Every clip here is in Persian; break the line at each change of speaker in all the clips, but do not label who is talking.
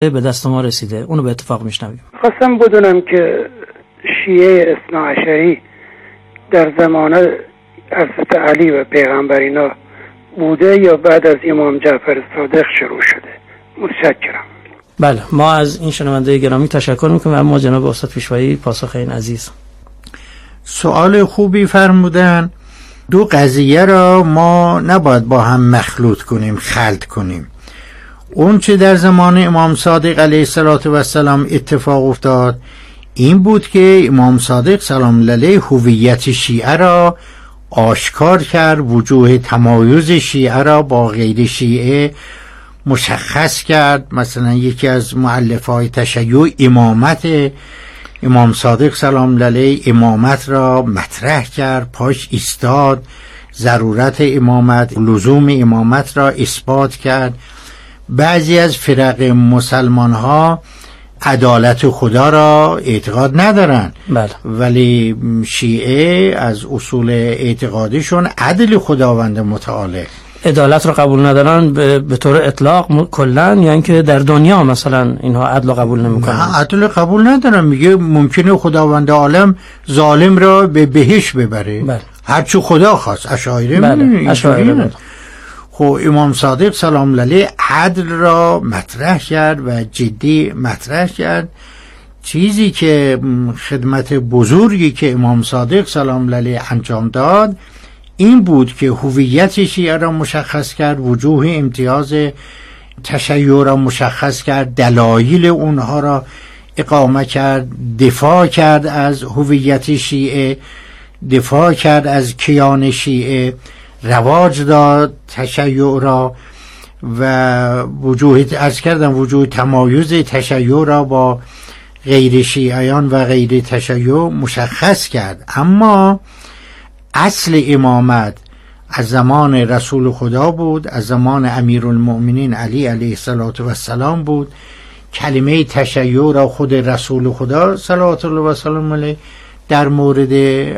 به دست ما رسیده. اونو به اتفاق میشنویم.
خواستم بدونم که شیعه اصناعشری در زمان حضرت علی و پیغمبرینا بوده یا بعد از امام جعفر صادق شروع شده؟ متشکرم.
بله ما از این شنونده گرامی تشکر می‌کنیم و ما جناب استاد پیشوایی پاسخ این عزیز.
سوال خوبی فرمودن. دو قضیه را ما نباید با هم مخلوط کنیم خلط کنیم. اون چه در زمان امام صادق علیه السلام اتفاق افتاد این بود که امام صادق سلام علیه هویت شیعه را آشکار کرد وجوه تمایز شیعه را با غیر شیعه مشخص کرد. مثلا یکی از معلف های تشیع امامت امام صادق سلام علیه امامت را مطرح کرد پاش ایستاد ضرورت امامت لزوم امامت را اثبات کرد. بعضی از فرق مسلمان ها عدالت خدا را اعتقاد ندارن.
بله.
ولی شیعه از اصول اعتقادیشون عدل خداوند متعاله
عدالت رو قبول ندارن به طور اطلاق کلا یعنی که در دنیا مثلا اینها عدل قبول نمی‌کنن.
عدل قبول ندارن. میگه ممکنه خداوند عالم ظالم را به بهش ببره.
بله.
هرچی خدا خواست. اشاعره
بله. اشاعره
خب امام صادق سلام علیه عدل را مطرح کرد و جدی مطرح کرد. چیزی که خدمت بزرگی که امام صادق سلام علیه انجام داد این بود که هویت شیعه را مشخص کرد وجوه امتیاز تشیع را مشخص کرد دلایل اونها را اقامه کرد دفاع کرد از هویت شیعه دفاع کرد از کیان شیعه. رواج داد تشیع را و وجوه از کردم وجوه تمایز تشیع را با غیر شیعیان و غیر تشیع مشخص کرد. اما اصل امامت از زمان رسول خدا بود از زمان امیر المؤمنین علی علیه السلام بود. کلمه تشیع را خود رسول خدا صلوات الله و سلام علیه در مورد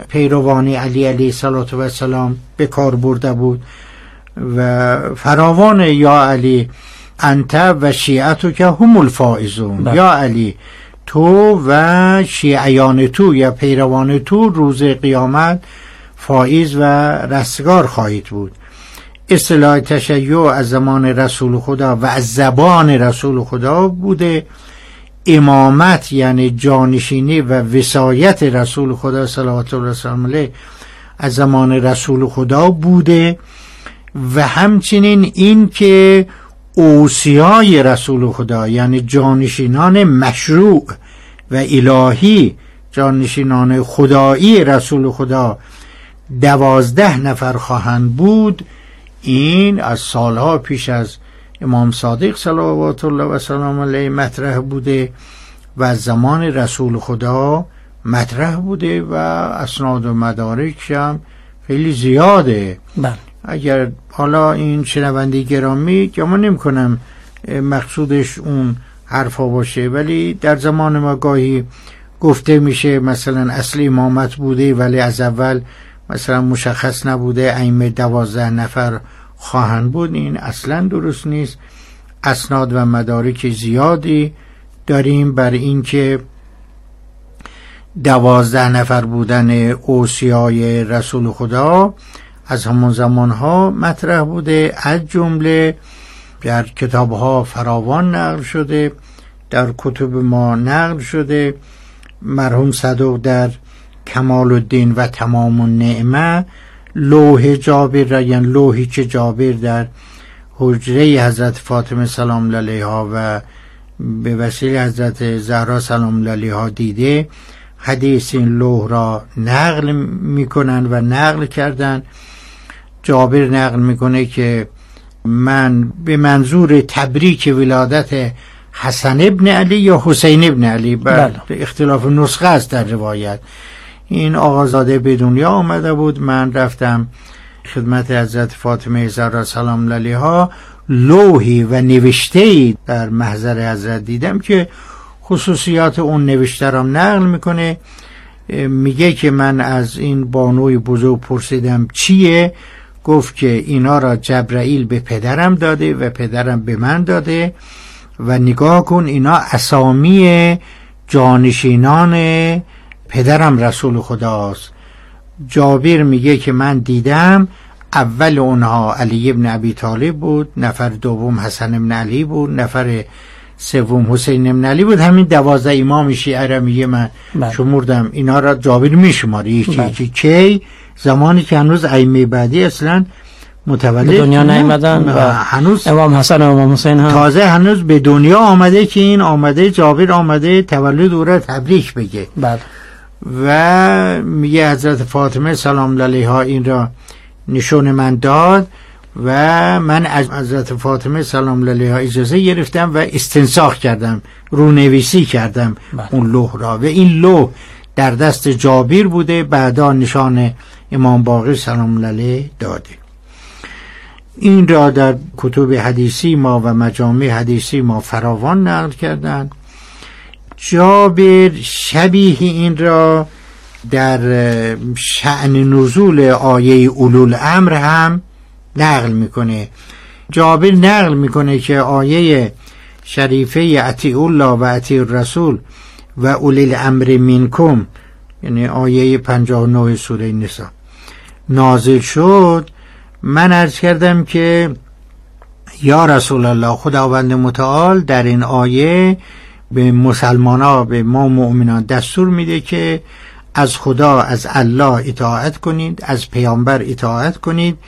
پیروانی علی علیه السلام به کار برده بود و فراوان یا علی انت و شیعتو که هم الفائزون. بله. یا علی تو و شیعیان تو یا پیروان تو روز قیامت فائز و رستگار خواهید بود. اصطلاح تشیع از زمان رسول خدا و از زبان رسول خدا بوده. امامت یعنی جانشینی و وسایت رسول خدا صلوات الله علیه از زمان رسول خدا بوده و همچنین این که اوسیای رسول خدا یعنی جانشینان مشروع و الهی جانشینان خدایی رسول خدا دوازده نفر خواهند بود این از سالها پیش از امام صادق صلوات الله و سلام علیه مطرح بوده و زمان رسول خدا مطرح بوده و اسناد و مدارکش هم خیلی زیاده.
بله.
اگر حالا این شنونده گرامی که نمی کنم مقصودش اون حرفا باشه ولی در زمان ما گاهی گفته میشه مثلا اصل امامت بوده ولی از اول مثلا مشخص نبوده ائمه دوازده نفر خواهند بود. این اصلا درست نیست. اسناد و مدارک زیادی داریم بر اینکه دوازده نفر بودن اوسیای رسول خدا از همون زمان ها مطرح بوده. از جمله در کتاب ها فراوان نقل شده در کتب ما نقل شده. مرحوم صدوق در کمال الدین و تمام النعمه لوح جابر را یعنی لوحی که جابر در حجره حضرت فاطمه سلام علیها و به وسیله حضرت زهرا سلام علیها دیده حدیث این لوح را نقل می‌کنن و نقل کردن. جابر نقل می‌کنه که من به منظور تبریک ولادت حسن ابن علی یا حسین ابن علی؟ بله. به اختلاف نسخه است در روایت. این آقازاده به دنیا آمده بود. من رفتم خدمت حضرت فاطمه زهرا سلام علیها. لوحی و نوشته در محضر حضرت دیدم که خصوصیات اون نوشته را نقل می‌کنه. میگه که من از این بانوی بزرگ پرسیدم چیه؟ گفت که اینا را جبرائیل به پدرم داده و پدرم به من داده. و نگاه کن اینا اسامی جانشینان پدرم رسول خداست. جابر میگه که من دیدم اول اونها علی ابن ابی طالب بود نفر دوم حسن ابن علی بود نفر سوم حسین ابن علی بود. همین دوازده امام شیعه را میگه من
بله.
شمردم. اینا را جابر میشماره. یکی
بله.
یکی کی؟ زمانی که هنوز ائمه بعدی اصلا متولد
دنیا. نیامدن و
هنوز
امام حسن و امام حسین هم.
تازه هنوز به دنیا آمده که این آمده جابر آمده تولد او را تبریک بگه.
بله.
و میگه حضرت فاطمه سلام علیها این را نشون من داد و من از حضرت فاطمه سلام علیها اجازه گرفتم و استنساخ کردم رونویسی کردم
بله.
اون لوح را. و این لوح در دست جابر بوده بعدا نشان امام باقر سلام علیه داده. این را در کتب حدیثی ما و مجامع حدیثی ما فراوان نقل کردند. جابر شبیه این را در شعن نزول آیه اولول امر هم نقل می‌کنه. جابر نقل می‌کنه که آیه شریفه اطیع الله و اطیع الرسول و اولی الامر منکم یعنی آیه 59 سوره نسا نازل شد. من عرض کردم که یا رسول الله خداوند متعال در این آیه به مسلمان به ما مؤمنان دستور میده که از خدا از الله اطاعت کنید از پیامبر اطاعت کنید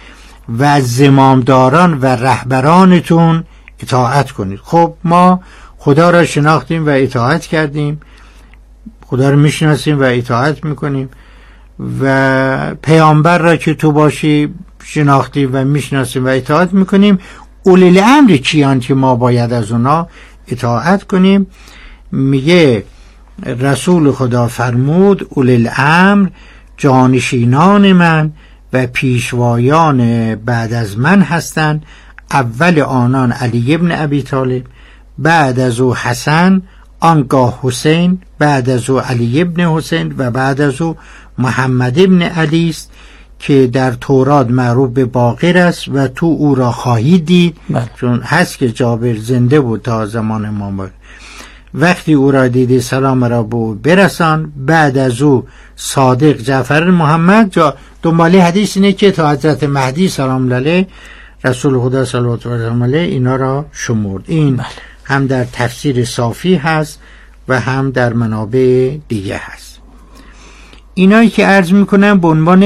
و از زمامداران و رهبرانتون اطاعت کنید. خب ما خدا را شناختیم و اطاعت کردیم خدا را می‌شناسیم و اطاعت می‌کنیم و پیامبر را که تو باشی شناختیم و می‌شناسیم و اطاعت می‌کنیم اولیل امر کیان که ما باید از اونا اطاعت کنیم. میگه رسول خدا فرمود اولیل امر جانشینان من و پیشوایان بعد از من هستند. اول آنان علی ابن ابی طالب بعد از او حسن آنگاه حسین بعد از او علی ابن حسین و بعد از او محمد ابن علی است که در تورات معروف به باقر است و تو او را خواهید دید
بله.
چون هست که جابر زنده بود تا زمان ما وقتی او را دیدی سلام را به او برسان بعد از او صادق جعفر محمد جا دنبالی حدیث اینه که تا حضرت مهدی سلام علیه رسول خدا صلوات و سلام علیه اینا را شمرد این
بله.
هم در تفسیر صافی هست و هم در منابع دیگه هست اینایی که عرض می‌کنم به عنوان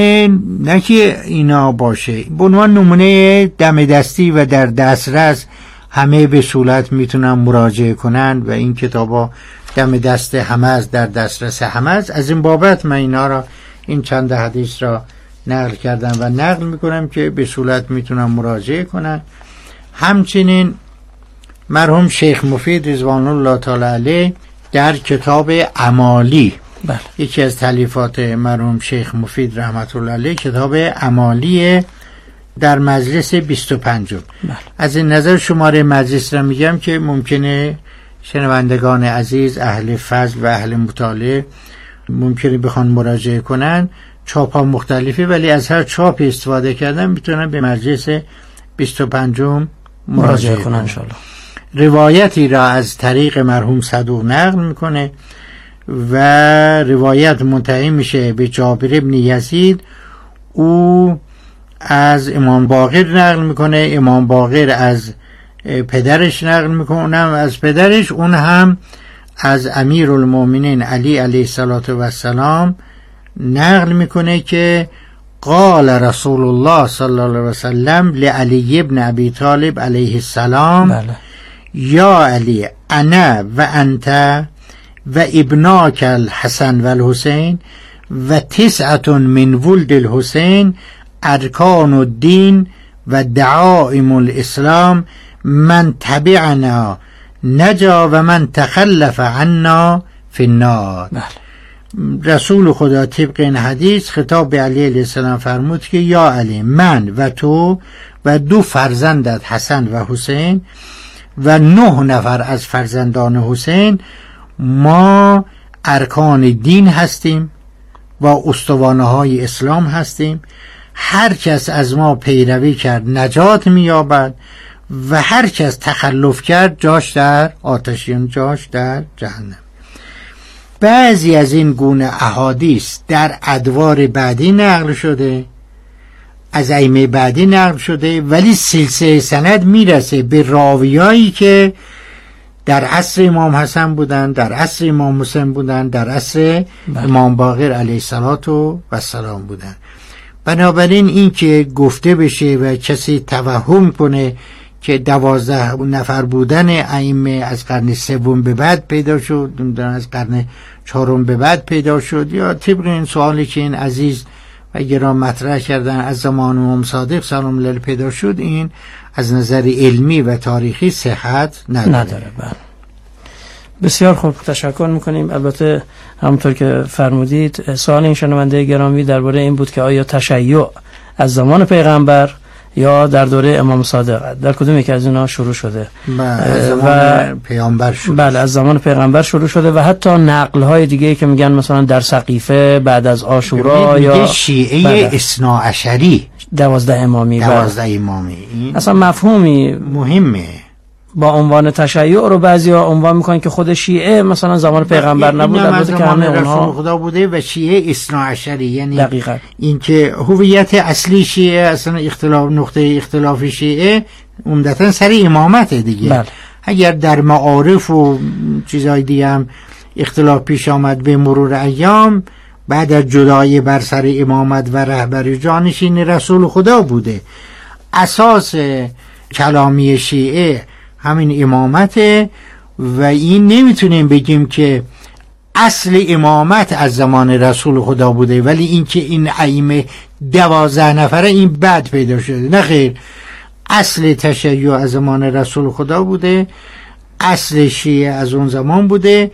نه که اینا باشه به عنوان نمونه دم دستی و در دسترس همه به صورت می‌تونن مراجعه کنن و این کتابا دم دست همه از در دسترس همه از از این بابت من اینا را این چند حدیث را نقل کردم و نقل می‌کنم که به صورت می‌تونن مراجعه کنن. همچنین مرحوم شیخ مفید رضوان الله تعالی علیه در کتاب عمالی
بله.
یکی از تلیفات مرحوم شیخ مفید رحمت الله علیه کتاب عمالی در مجلس 25
بله.
از این نظر شماره مجلس را میگم که ممکنه شنوندگان عزیز اهل فضل و اهل مطالعه ممکنه بخوان مراجعه کنن. چاپ ها مختلفه ولی از هر چاپی استفاده کردن می‌تونن به مجلس 25 مراجعه
مراجعه کنن. انشاءالله.
روایتی را از طریق مرحوم صدوق نقل می‌کنه. و روایت منتهی میشه به جابر ابن یزید. او از امام باقر نقل می‌کنه. امام باقر از پدرش نقل می‌کنه از پدرش اون هم از امیر المومنین علی علیه السلام نقل می‌کنه که قال رسول الله صلی الله علیه وسلم لعلی ابن ابی طالب علیه السلام
بله.
یا علی انا و انت و ابناک الحسن و الحسین و تسعت من ولد الحسین ارکان الدین و دعائم الاسلام من تبعنا نجا و من تخلف عنا فی النار.
بله.
رسول خدا طبق این حدیث خطاب به علی علیه السلام فرمود که یا علی من و تو و دو فرزندت حسن و حسین و نه نفر از فرزندان حسین ما ارکان دین هستیم و استوانه های اسلام هستیم. هر کس از ما پیروی کرد نجات مییابد و هر کس تخلف کرد جاش در آتشین جاش در جهنم. بعضی از این گونه احادیث در ادوار بعدی نقل شده از ائمه بعدی نقل شده ولی سلسله سند می‌رسه به راویایی که در عصر امام حسن بودن در عصر امام حسین بودن در عصر بله. امام باقر علیه و سلام بودن بنابراین این که گفته بشه و کسی توهم کنه که دوازده نفر بودن ائمه از قرن سوم به بعد پیدا شد از قرن چهارم به بعد پیدا شد یا طبق این سوالی که این عزیز و گرام مطرح کردن از زمان امام صادق سلام الله پیدا شد این از نظر علمی و تاریخی صحت نداره, نداره
بله. بسیار خوب تشکر می‌کنیم. البته همونطور که فرمودید سوال این شنونده گرامی درباره این بود که آیا تشیع از زمان پیغمبر یا در دوره امام صادق در کدوم یکی از اینا شروع شده؟
بله، از زمان پیغمبر شروع
بله از زمان پیغمبر شروع شده و حتی نقل های دیگه که میگن مثلا در سقیفه بعد از آشورا یا
شیعه بله. اصنا عشری.
دوازده امامی.
دوازده امامی
اصلا مفهومی
مهمه
با عنوان تشیع رو بعضیا عنوان می‌کنن که خود شیعه مثلا زمان پیغمبر نبود
البته که همه اونها خدا بوده و شیعه اصنا عشری یعنی
دقیقا
اینکه هویت اصلی شیعه اصلا اختلاف نقطه اختلاف شیعه عمدتا سر امامت دیگه
بله.
اگر در معارف و چیزهای دیگه هم اختلاف پیش آمد به مرور ایام بعد از جدای بر سر امامت و رهبری جانشین رسول خدا بوده. اساس کلامی شیعه همین امامته و این نمی‌تونیم بگیم که اصل امامت از زمان رسول خدا بوده ولی اینکه این ائمه دوازده نفره این بعد پیدا شده. نه خیر. اصل تشیع از زمان رسول خدا بوده اصل شیعه از اون زمان بوده.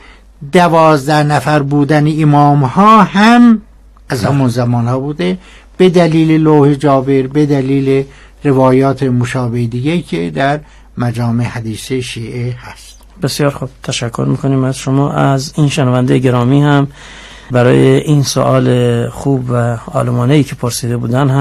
دوازده نفر بودن امام ها هم از همون زمان ها بوده به دلیل لوح جابر به دلیل روایات مشابه دیگه که در مجامع حدیث شیعه هست.
بسیار خوب تشکر می‌کنیم از شما. از این شنونده گرامی هم برای این سوال خوب و آلمانه ای که پرسیده بودن هم